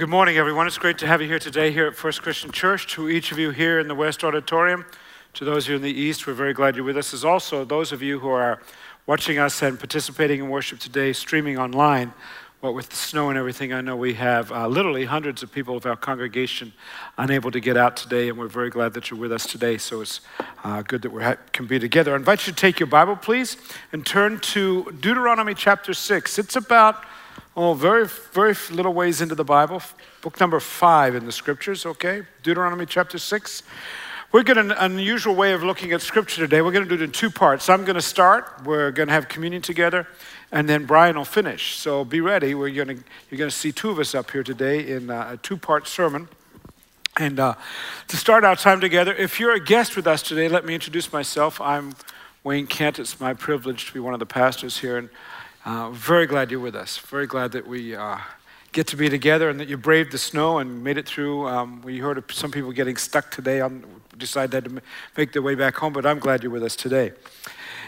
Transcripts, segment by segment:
Good morning, everyone. It's great to have you here today here at First Christian Church. To each of you here in the West Auditorium, to those of you in the East, we're very glad you're with us. As also those of you who are watching us and participating in worship today, streaming online. What with the snow and everything, I know we have uh, literally hundreds of people of our congregation unable to get out today, and we're very glad that you're with us today. So it's uh, good that we ha- can be together. I invite you to take your Bible, please, and turn to Deuteronomy chapter 6. It's about Oh, very, very little ways into the Bible. Book number five in the scriptures, okay? Deuteronomy chapter six. We're getting an unusual way of looking at scripture today. We're going to do it in two parts. I'm going to start. We're going to have communion together, and then Brian will finish. So be ready. We're going to, you're going to see two of us up here today in uh, a two part sermon. And uh, to start our time together, if you're a guest with us today, let me introduce myself. I'm Wayne Kent. It's my privilege to be one of the pastors here. And uh, very glad you're with us. Very glad that we uh, get to be together and that you braved the snow and made it through. Um, we heard of some people getting stuck today on decided to make their way back home, but I'm glad you're with us today.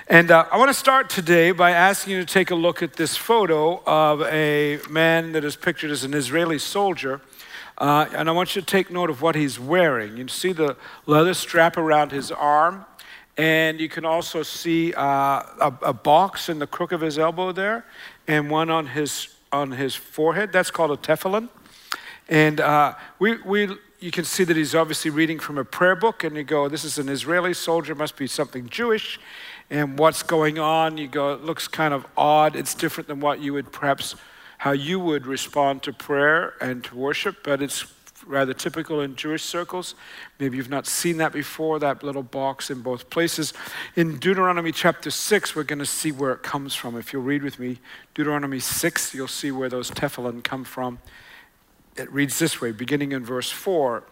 And uh, I want to start today by asking you to take a look at this photo of a man that is pictured as an Israeli soldier. Uh, and I want you to take note of what he's wearing. You see the leather strap around his arm. And you can also see uh, a, a, box in the crook of his elbow there, and one on his on his forehead. That's called a tefillin. And uh, we, we, you can see that he's obviously reading from a prayer book, and you go, "This is an Israeli soldier, must be something Jewish." And what's going on? You go, "It looks kind of odd. It's different than what you would perhaps." How you would respond to prayer and to worship, but it's rather typical in Jewish circles. Maybe you've not seen that before, that little box in both places. In Deuteronomy chapter 6, we're going to see where it comes from. If you'll read with me, Deuteronomy 6, you'll see where those tefillin come from. It reads this way, beginning in verse 4.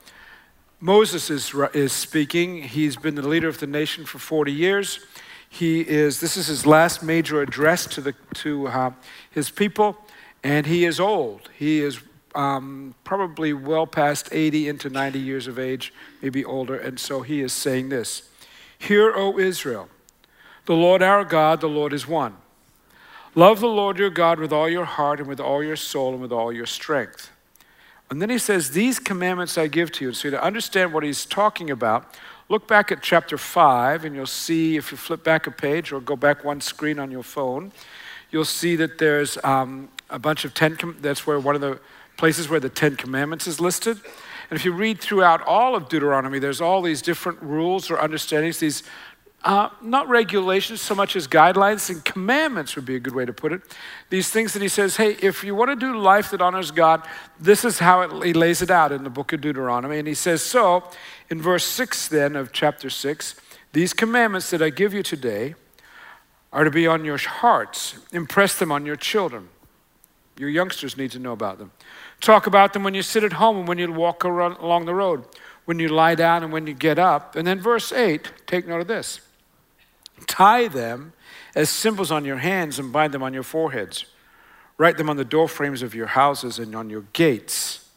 Moses is, is speaking. He's been the leader of the nation for 40 years. He is, this is his last major address to, the, to uh, his people, and he is old. He is um, probably well past 80 into 90 years of age, maybe older. And so he is saying this Hear, O Israel, the Lord our God, the Lord is one. Love the Lord your God with all your heart and with all your soul and with all your strength. And then he says, These commandments I give to you. And So to understand what he's talking about, look back at chapter 5, and you'll see, if you flip back a page or go back one screen on your phone, you'll see that there's um, a bunch of ten, that's where one of the places where the Ten Commandments is listed. And if you read throughout all of Deuteronomy, there's all these different rules or understandings, these uh, not regulations so much as guidelines and commandments would be a good way to put it. These things that he says, hey, if you want to do life that honors God, this is how it, he lays it out in the book of Deuteronomy. And he says, so in verse 6 then of chapter 6, these commandments that I give you today are to be on your hearts, impress them on your children. Your youngsters need to know about them. Talk about them when you sit at home and when you walk around, along the road, when you lie down and when you get up. And then verse 8, take note of this tie them as symbols on your hands and bind them on your foreheads. Write them on the door frames of your houses and on your gates.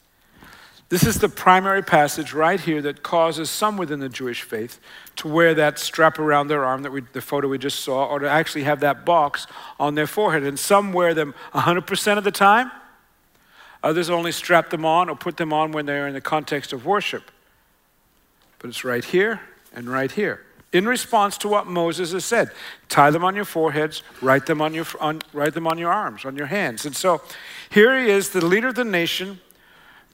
This is the primary passage right here that causes some within the Jewish faith to wear that strap around their arm that we, the photo we just saw, or to actually have that box on their forehead. And some wear them 100% of the time, Others only strap them on or put them on when they're in the context of worship. But it's right here and right here. In response to what Moses has said, tie them on your foreheads, write them on your, on, write them on your arms, on your hands. And so here he is, the leader of the nation.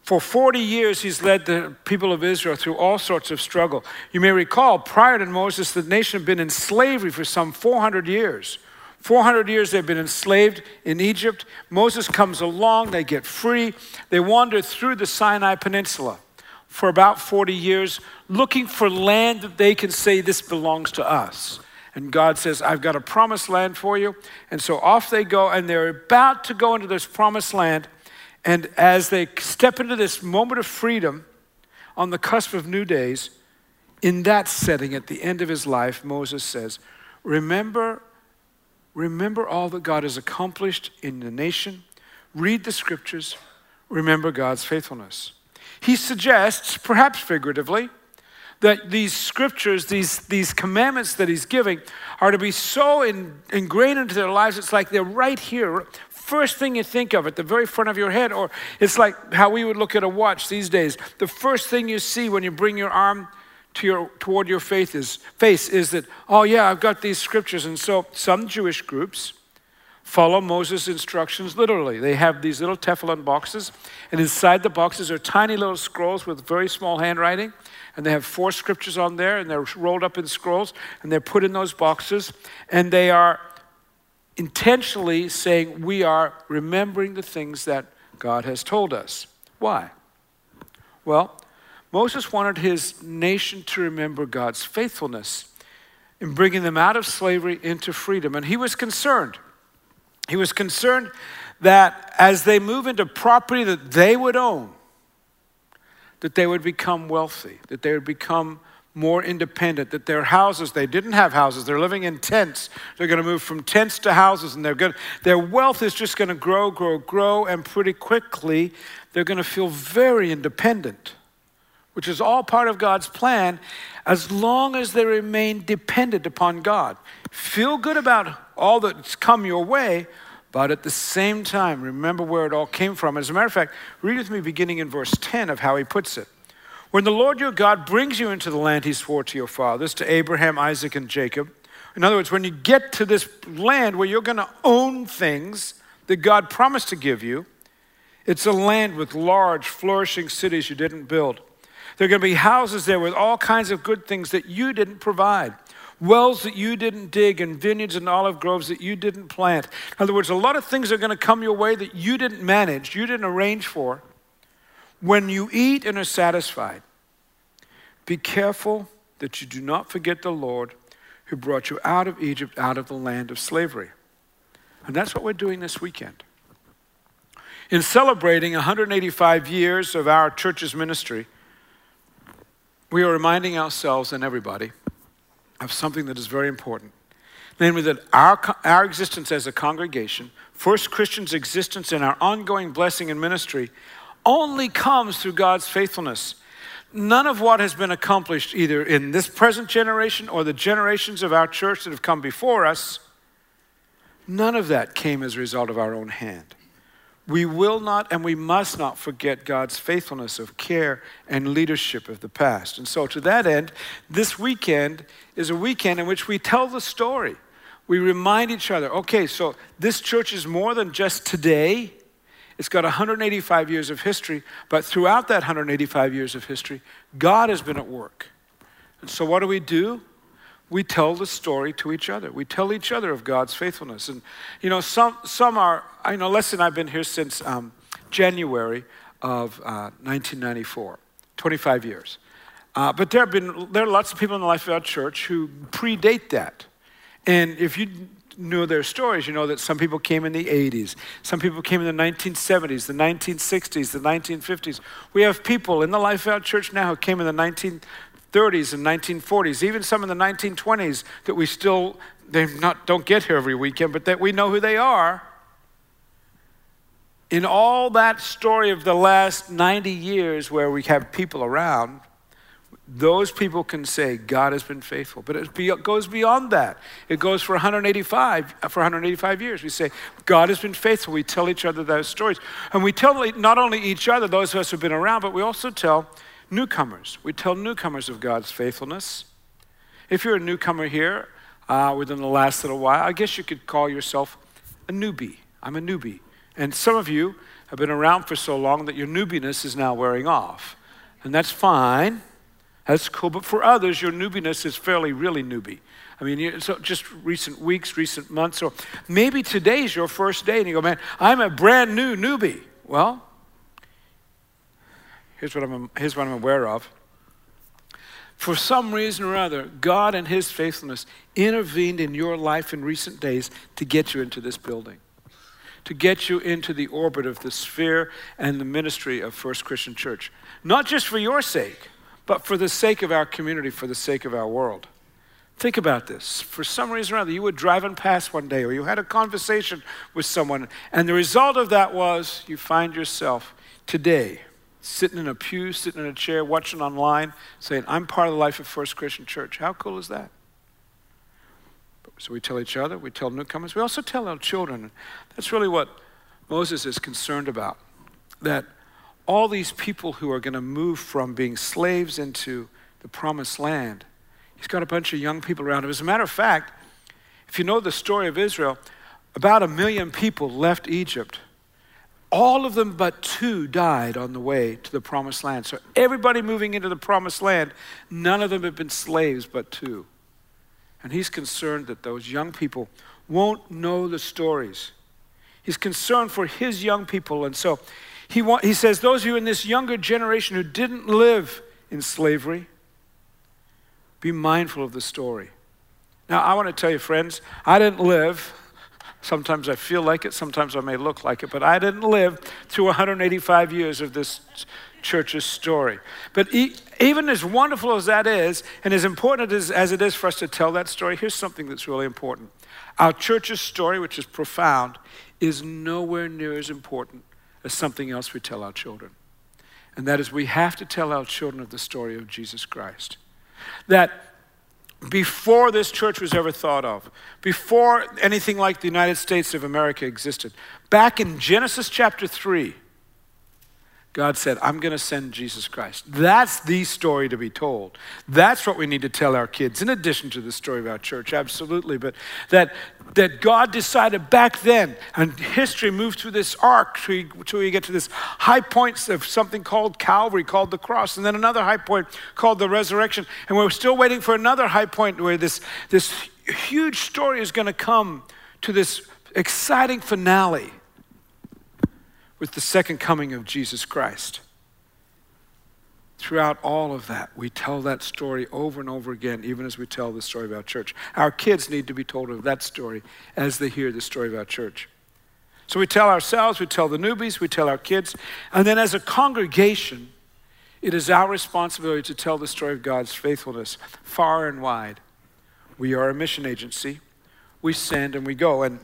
For 40 years, he's led the people of Israel through all sorts of struggle. You may recall, prior to Moses, the nation had been in slavery for some 400 years. 400 years they've been enslaved in Egypt. Moses comes along, they get free. They wander through the Sinai Peninsula for about 40 years, looking for land that they can say, This belongs to us. And God says, I've got a promised land for you. And so off they go, and they're about to go into this promised land. And as they step into this moment of freedom on the cusp of new days, in that setting, at the end of his life, Moses says, Remember Remember all that God has accomplished in the nation. Read the scriptures. Remember God's faithfulness. He suggests, perhaps figuratively, that these scriptures, these, these commandments that he's giving, are to be so in, ingrained into their lives, it's like they're right here, first thing you think of at the very front of your head. Or it's like how we would look at a watch these days. The first thing you see when you bring your arm to your, toward your faith is, face is that, oh, yeah, I've got these scriptures. And so some Jewish groups follow Moses' instructions literally. They have these little tefillin boxes, and inside the boxes are tiny little scrolls with very small handwriting. And they have four scriptures on there, and they're rolled up in scrolls, and they're put in those boxes, and they are intentionally saying, We are remembering the things that God has told us. Why? Well, Moses wanted his nation to remember God's faithfulness in bringing them out of slavery into freedom. And he was concerned. He was concerned that as they move into property that they would own, that they would become wealthy, that they would become more independent, that their houses, they didn't have houses, they're living in tents. They're going to move from tents to houses, and they're going their wealth is just going to grow, grow, grow, and pretty quickly they're going to feel very independent which is all part of God's plan, as long as they remain dependent upon God. Feel good about all that's come your way, but at the same time, remember where it all came from. As a matter of fact, read with me beginning in verse 10 of how he puts it. When the Lord your God brings you into the land he swore to your fathers, to Abraham, Isaac, and Jacob, in other words, when you get to this land where you're going to own things that God promised to give you, it's a land with large, flourishing cities you didn't build. There are going to be houses there with all kinds of good things that you didn't provide. Wells that you didn't dig, and vineyards and olive groves that you didn't plant. In other words, a lot of things are going to come your way that you didn't manage, you didn't arrange for. When you eat and are satisfied, be careful that you do not forget the Lord who brought you out of Egypt, out of the land of slavery. And that's what we're doing this weekend. In celebrating 185 years of our church's ministry, we are reminding ourselves and everybody of something that is very important. Namely, that our, our existence as a congregation, First Christian's existence and our ongoing blessing and ministry, only comes through God's faithfulness. None of what has been accomplished, either in this present generation or the generations of our church that have come before us, none of that came as a result of our own hand we will not and we must not forget God's faithfulness of care and leadership of the past. And so, to that end, this weekend is a weekend in which we tell the story. We remind each other okay, so this church is more than just today. It's got 185 years of history, but throughout that 185 years of history, God has been at work. And so, what do we do? We tell the story to each other. We tell each other of God's faithfulness. And, you know, some, some are, I know Leslie and I have been here since um, January of uh, 1994, 25 years. Uh, but there have been, there are lots of people in the life of our church who predate that. And if you know their stories, you know that some people came in the 80s, some people came in the 1970s, the 1960s, the 1950s. We have people in the life of our church now who came in the 19 30s and 1940s, even some in the 1920s that we still they not don't get here every weekend, but that we know who they are. In all that story of the last 90 years where we have people around, those people can say God has been faithful. But it goes beyond that. It goes for 185 for 185 years. We say God has been faithful. We tell each other those stories, and we tell not only each other, those of us who've been around, but we also tell newcomers. We tell newcomers of God's faithfulness. If you're a newcomer here uh, within the last little while, I guess you could call yourself a newbie. I'm a newbie. And some of you have been around for so long that your newbiness is now wearing off. And that's fine. That's cool. But for others, your newbiness is fairly, really newbie. I mean, so just recent weeks, recent months, or maybe today's your first day, and you go, man, I'm a brand new newbie. Well, Here's what I'm, here's what I'm aware of. For some reason or other, God and His faithfulness intervened in your life in recent days to get you into this building, to get you into the orbit of the sphere and the ministry of First Christian Church. Not just for your sake, but for the sake of our community, for the sake of our world. Think about this. For some reason or other, you were driving past one day or you had a conversation with someone, and the result of that was you find yourself today sitting in a pew, sitting in a chair, watching online, saying, I'm part of the life of First Christian Church. How cool is that? So we tell each other, we tell newcomers, we also tell our children. That's really what Moses is concerned about. That all these people who are going to move from being slaves into the promised land, he's got a bunch of young people around him. As a matter of fact, if you know the story of Israel, about a million people left Egypt. All of them but two died on the way to the promised land. So everybody moving into the promised land, none of them have been slaves but two. And he's concerned that those young people won't know the stories. He's concerned for his young people. And so he, he says, Those of you in this younger generation who didn't live in slavery, be mindful of the story. Now, I want to tell you, friends, I didn't live. Sometimes I feel like it, sometimes I may look like it, but I didn't live through 185 years of this church's story. But even as wonderful as that is, and as important as, as it is for us to tell that story, here's something that's really important. Our church's story, which is profound, is nowhere near as important as something else we tell our children. And that is, we have to tell our children of the story of Jesus Christ. That before this church was ever thought of, before anything like the United States of America existed, back in Genesis chapter 3, God said, I'm going to send Jesus Christ. That's the story to be told. That's what we need to tell our kids, in addition to the story of our church, absolutely. But that, that God decided back then, and history moved through this arc until we get to this high point of something called Calvary, called the cross, and then another high point called the resurrection. And we're still waiting for another high point where this, this huge story is going to come to this exciting finale with the second coming of Jesus Christ. Throughout all of that, we tell that story over and over again, even as we tell the story about church. Our kids need to be told of that story as they hear the story about church. So we tell ourselves, we tell the newbies, we tell our kids, and then as a congregation, it is our responsibility to tell the story of God's faithfulness far and wide. We are a mission agency. We send and we go. And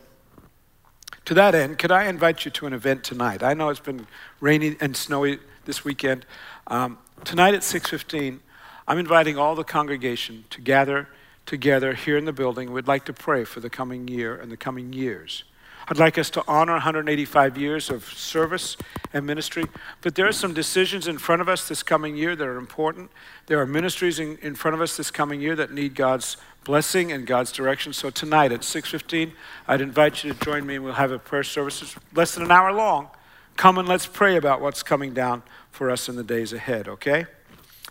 to that end, could I invite you to an event tonight? I know it's been rainy and snowy this weekend. Um, tonight at 6:15, I'm inviting all the congregation to gather together here in the building. We'd like to pray for the coming year and the coming years. I'd like us to honor 185 years of service and ministry, but there are some decisions in front of us this coming year that are important. There are ministries in, in front of us this coming year that need God's blessing and God's direction. So tonight at 6:15, I'd invite you to join me and we'll have a prayer service it's less than an hour long. Come and let's pray about what's coming down for us in the days ahead, okay?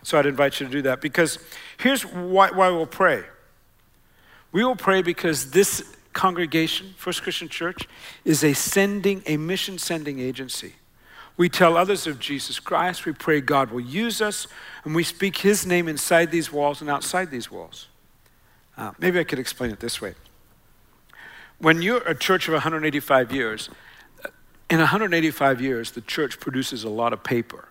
So I'd invite you to do that because here's why, why we'll pray. We will pray because this congregation, First Christian Church, is a sending, a mission sending agency. We tell others of Jesus Christ. We pray God will use us, and we speak His name inside these walls and outside these walls. Uh, maybe I could explain it this way. When you're a church of 185 years, in 185 years, the church produces a lot of paper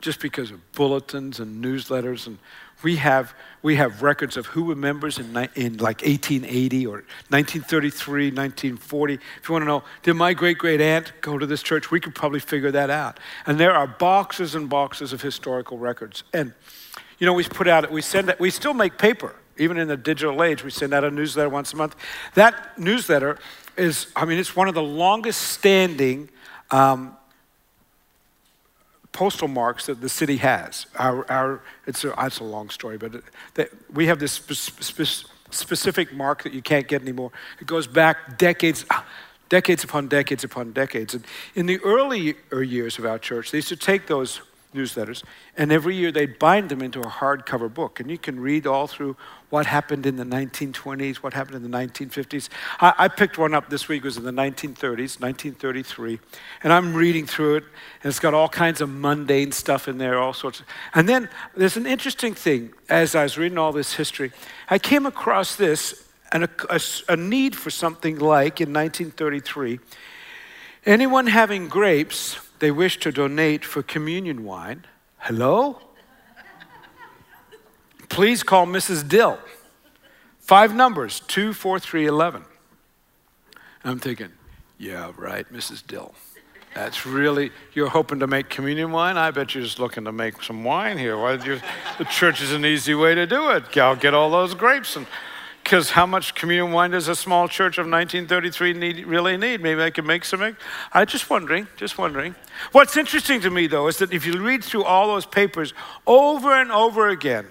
just because of bulletins and newsletters and we have, we have records of who were members in, in like 1880 or 1933, 1940. If you want to know, did my great great aunt go to this church? We could probably figure that out. And there are boxes and boxes of historical records. And, you know, we put out, we send we still make paper even in the digital age, we send out a newsletter once a month. That newsletter is, I mean, it's one of the longest standing um, postal marks that the city has. Our, our, it's, a, it's a long story, but it, we have this spe- spe- specific mark that you can't get anymore. It goes back decades, ah, decades upon decades upon decades. And in the earlier years of our church, they used to take those newsletters, and every year they'd bind them into a hardcover book. And you can read all through what happened in the 1920s, what happened in the 1950s. I, I, picked one up this week, it was in the 1930s, 1933. And I'm reading through it, and it's got all kinds of mundane stuff in there, all sorts of. And then there's an interesting thing as I was reading all this history. I came across this and a, a, a need for something like in 1933 anyone having grapes they wish to donate for communion wine. Hello? Please call Mrs. Dill. Five numbers, 24311. I'm thinking, yeah, right, Mrs. Dill. That's really, you're hoping to make communion wine? I bet you're just looking to make some wine here. Why you, the church is an easy way to do it. I'll get all those grapes and Because how much communion wine does a small church of 1933 need, really need? Maybe I can make some. I'm just wondering, just wondering. What's interesting to me, though, is that if you read through all those papers over and over again,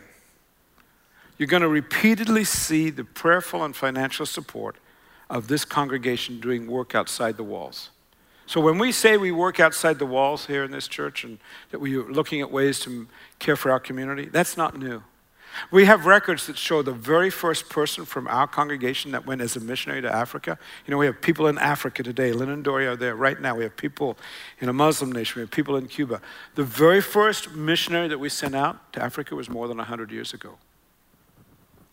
you're going to repeatedly see the prayerful and financial support of this congregation doing work outside the walls. So when we say we work outside the walls here in this church and that we are looking at ways to care for our community, that's not new. We have records that show the very first person from our congregation that went as a missionary to Africa. You know, we have people in Africa today. Lynn and Dory are there right now. We have people in a Muslim nation. We have people in Cuba. The very first missionary that we sent out to Africa was more than 100 years ago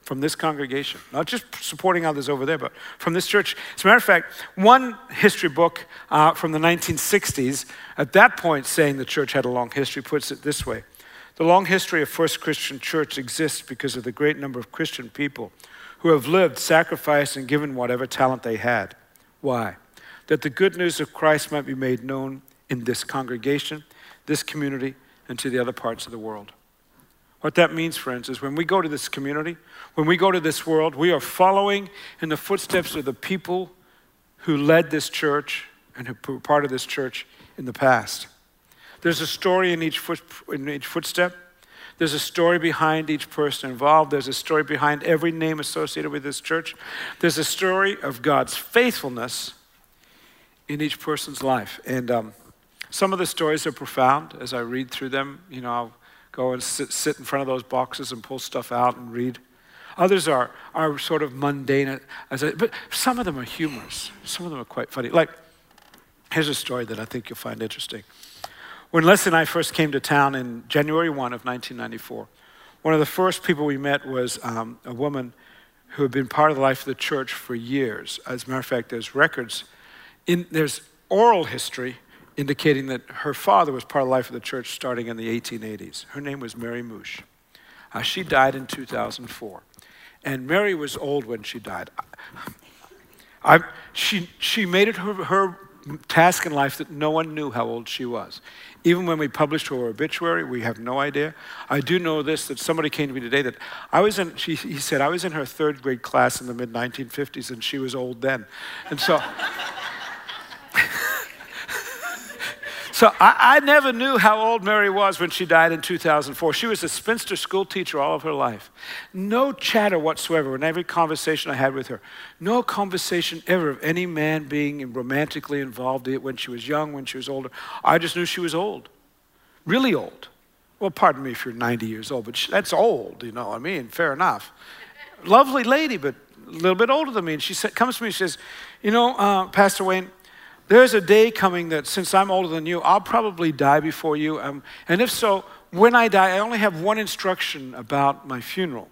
from this congregation, not just supporting others over there, but from this church. As a matter of fact, one history book uh, from the 1960s, at that point saying the church had a long history, puts it this way The long history of First Christian Church exists because of the great number of Christian people who have lived, sacrificed, and given whatever talent they had. Why? That the good news of Christ might be made known in this congregation, this community, and to the other parts of the world. What that means, friends, is when we go to this community, when we go to this world, we are following in the footsteps of the people who led this church and who were part of this church in the past. There's a story in each, foot, in each footstep. There's a story behind each person involved. There's a story behind every name associated with this church. There's a story of God's faithfulness in each person's life. And um, some of the stories are profound as I read through them. You know, I'll go and sit, sit in front of those boxes and pull stuff out and read. Others are, are sort of mundane, as I, but some of them are humorous. Some of them are quite funny. Like, here's a story that I think you'll find interesting. When Leslie and I first came to town in January 1 of 1994, one of the first people we met was um, a woman who had been part of the life of the church for years. As a matter of fact, there's records, in, there's oral history indicating that her father was part of the life of the church starting in the 1880s. Her name was Mary Moosh. Uh, she died in 2004. And Mary was old when she died. I, she, she made it her, her task in life that no one knew how old she was. Even when we published her obituary, we have no idea. I do know this that somebody came to me today that I was in, she, he said, I was in her third grade class in the mid 1950s and she was old then. And so. So I, I, never knew how old Mary was when she died in 2004. She was a spinster school teacher all of her life. No chatter whatsoever in every conversation I had with her. No conversation ever of any man being romantically involved when she was young, when she was older. I just knew she was old, really old. Well, pardon me if you're 90 years old, but that's old, you know what I mean? Fair enough. Lovely lady, but a little bit older than me. And she said, comes to me and says, You know, uh, Pastor Wayne, there's a day coming that since I'm older than you, I'll probably die before you. Um, and if so, when I die, I only have one instruction about my funeral.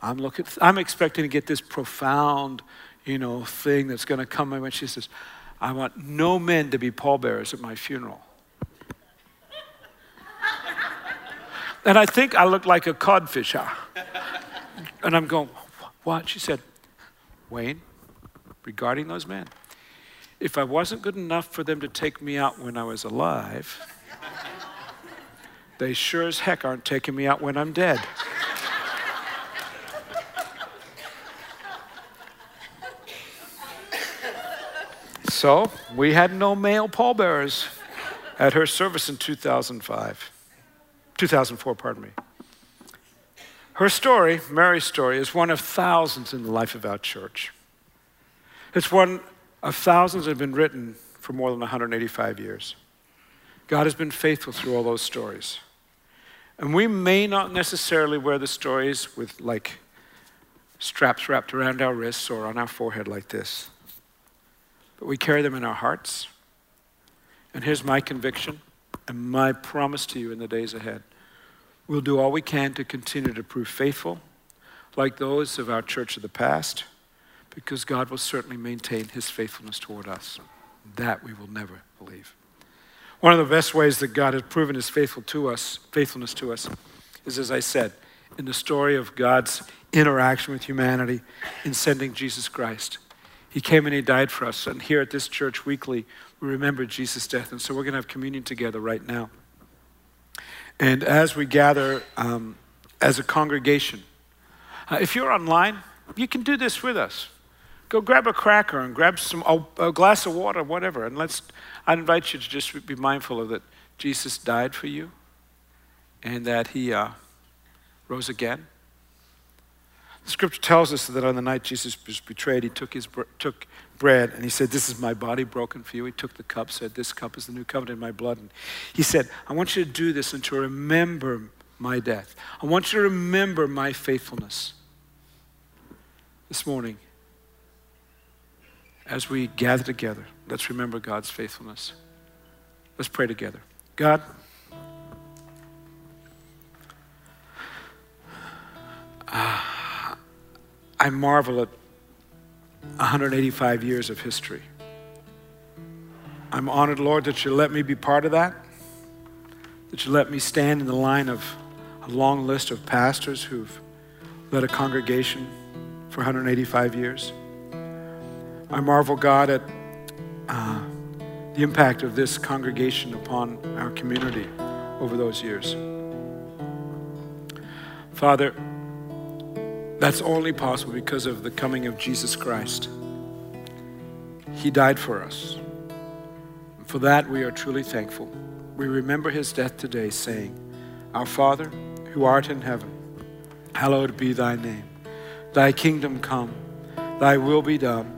I'm, looking, I'm expecting to get this profound, you know, thing that's going to come And she says, I want no men to be pallbearers at my funeral. and I think I look like a codfish. And I'm going, what? She said, Wayne, regarding those men, if I wasn't good enough for them to take me out when I was alive, they sure as heck aren't taking me out when I'm dead. so we had no male pallbearers at her service in 2005. 2004, pardon me. Her story, Mary's story, is one of thousands in the life of our church. It's one of thousands that have been written for more than 185 years. God has been faithful through all those stories. And we may not necessarily wear the stories with like straps wrapped around our wrists or on our forehead like this, but we carry them in our hearts. And here's my conviction and my promise to you in the days ahead. We'll do all we can to continue to prove faithful, like those of our church of the past because God will certainly maintain his faithfulness toward us. That we will never believe. One of the best ways that God has proven his faithful to us, faithfulness to us is, as I said, in the story of God's interaction with humanity in sending Jesus Christ. He came and he died for us. And here at this church weekly, we remember Jesus' death. And so we're going to have communion together right now. And as we gather um, as a congregation, uh, if you're online, you can do this with us. Go grab a cracker and grab some a, glass of water, whatever, and let's. I invite you to just be mindful of that. Jesus died for you, and that He uh, rose again. The Scripture tells us that on the night Jesus was betrayed, He took His took bread and He said, "This is my body broken for you." He took the cup, said, "This cup is the new covenant in my blood." And He said, "I want you to do this and to remember my death. I want you to remember my faithfulness." This morning, as we gather together, let's remember God's faithfulness. Let's pray together. God, uh, I marvel at 185 years of history. I'm honored, Lord, that you let me be part of that, that you let me stand in the line of a long list of pastors who've led a congregation for 185 years. I marvel, God, at uh, the impact of this congregation upon our community over those years. Father, that's only possible because of the coming of Jesus Christ. He died for us. For that, we are truly thankful. We remember his death today, saying, Our Father, who art in heaven, hallowed be thy name. Thy kingdom come, thy will be done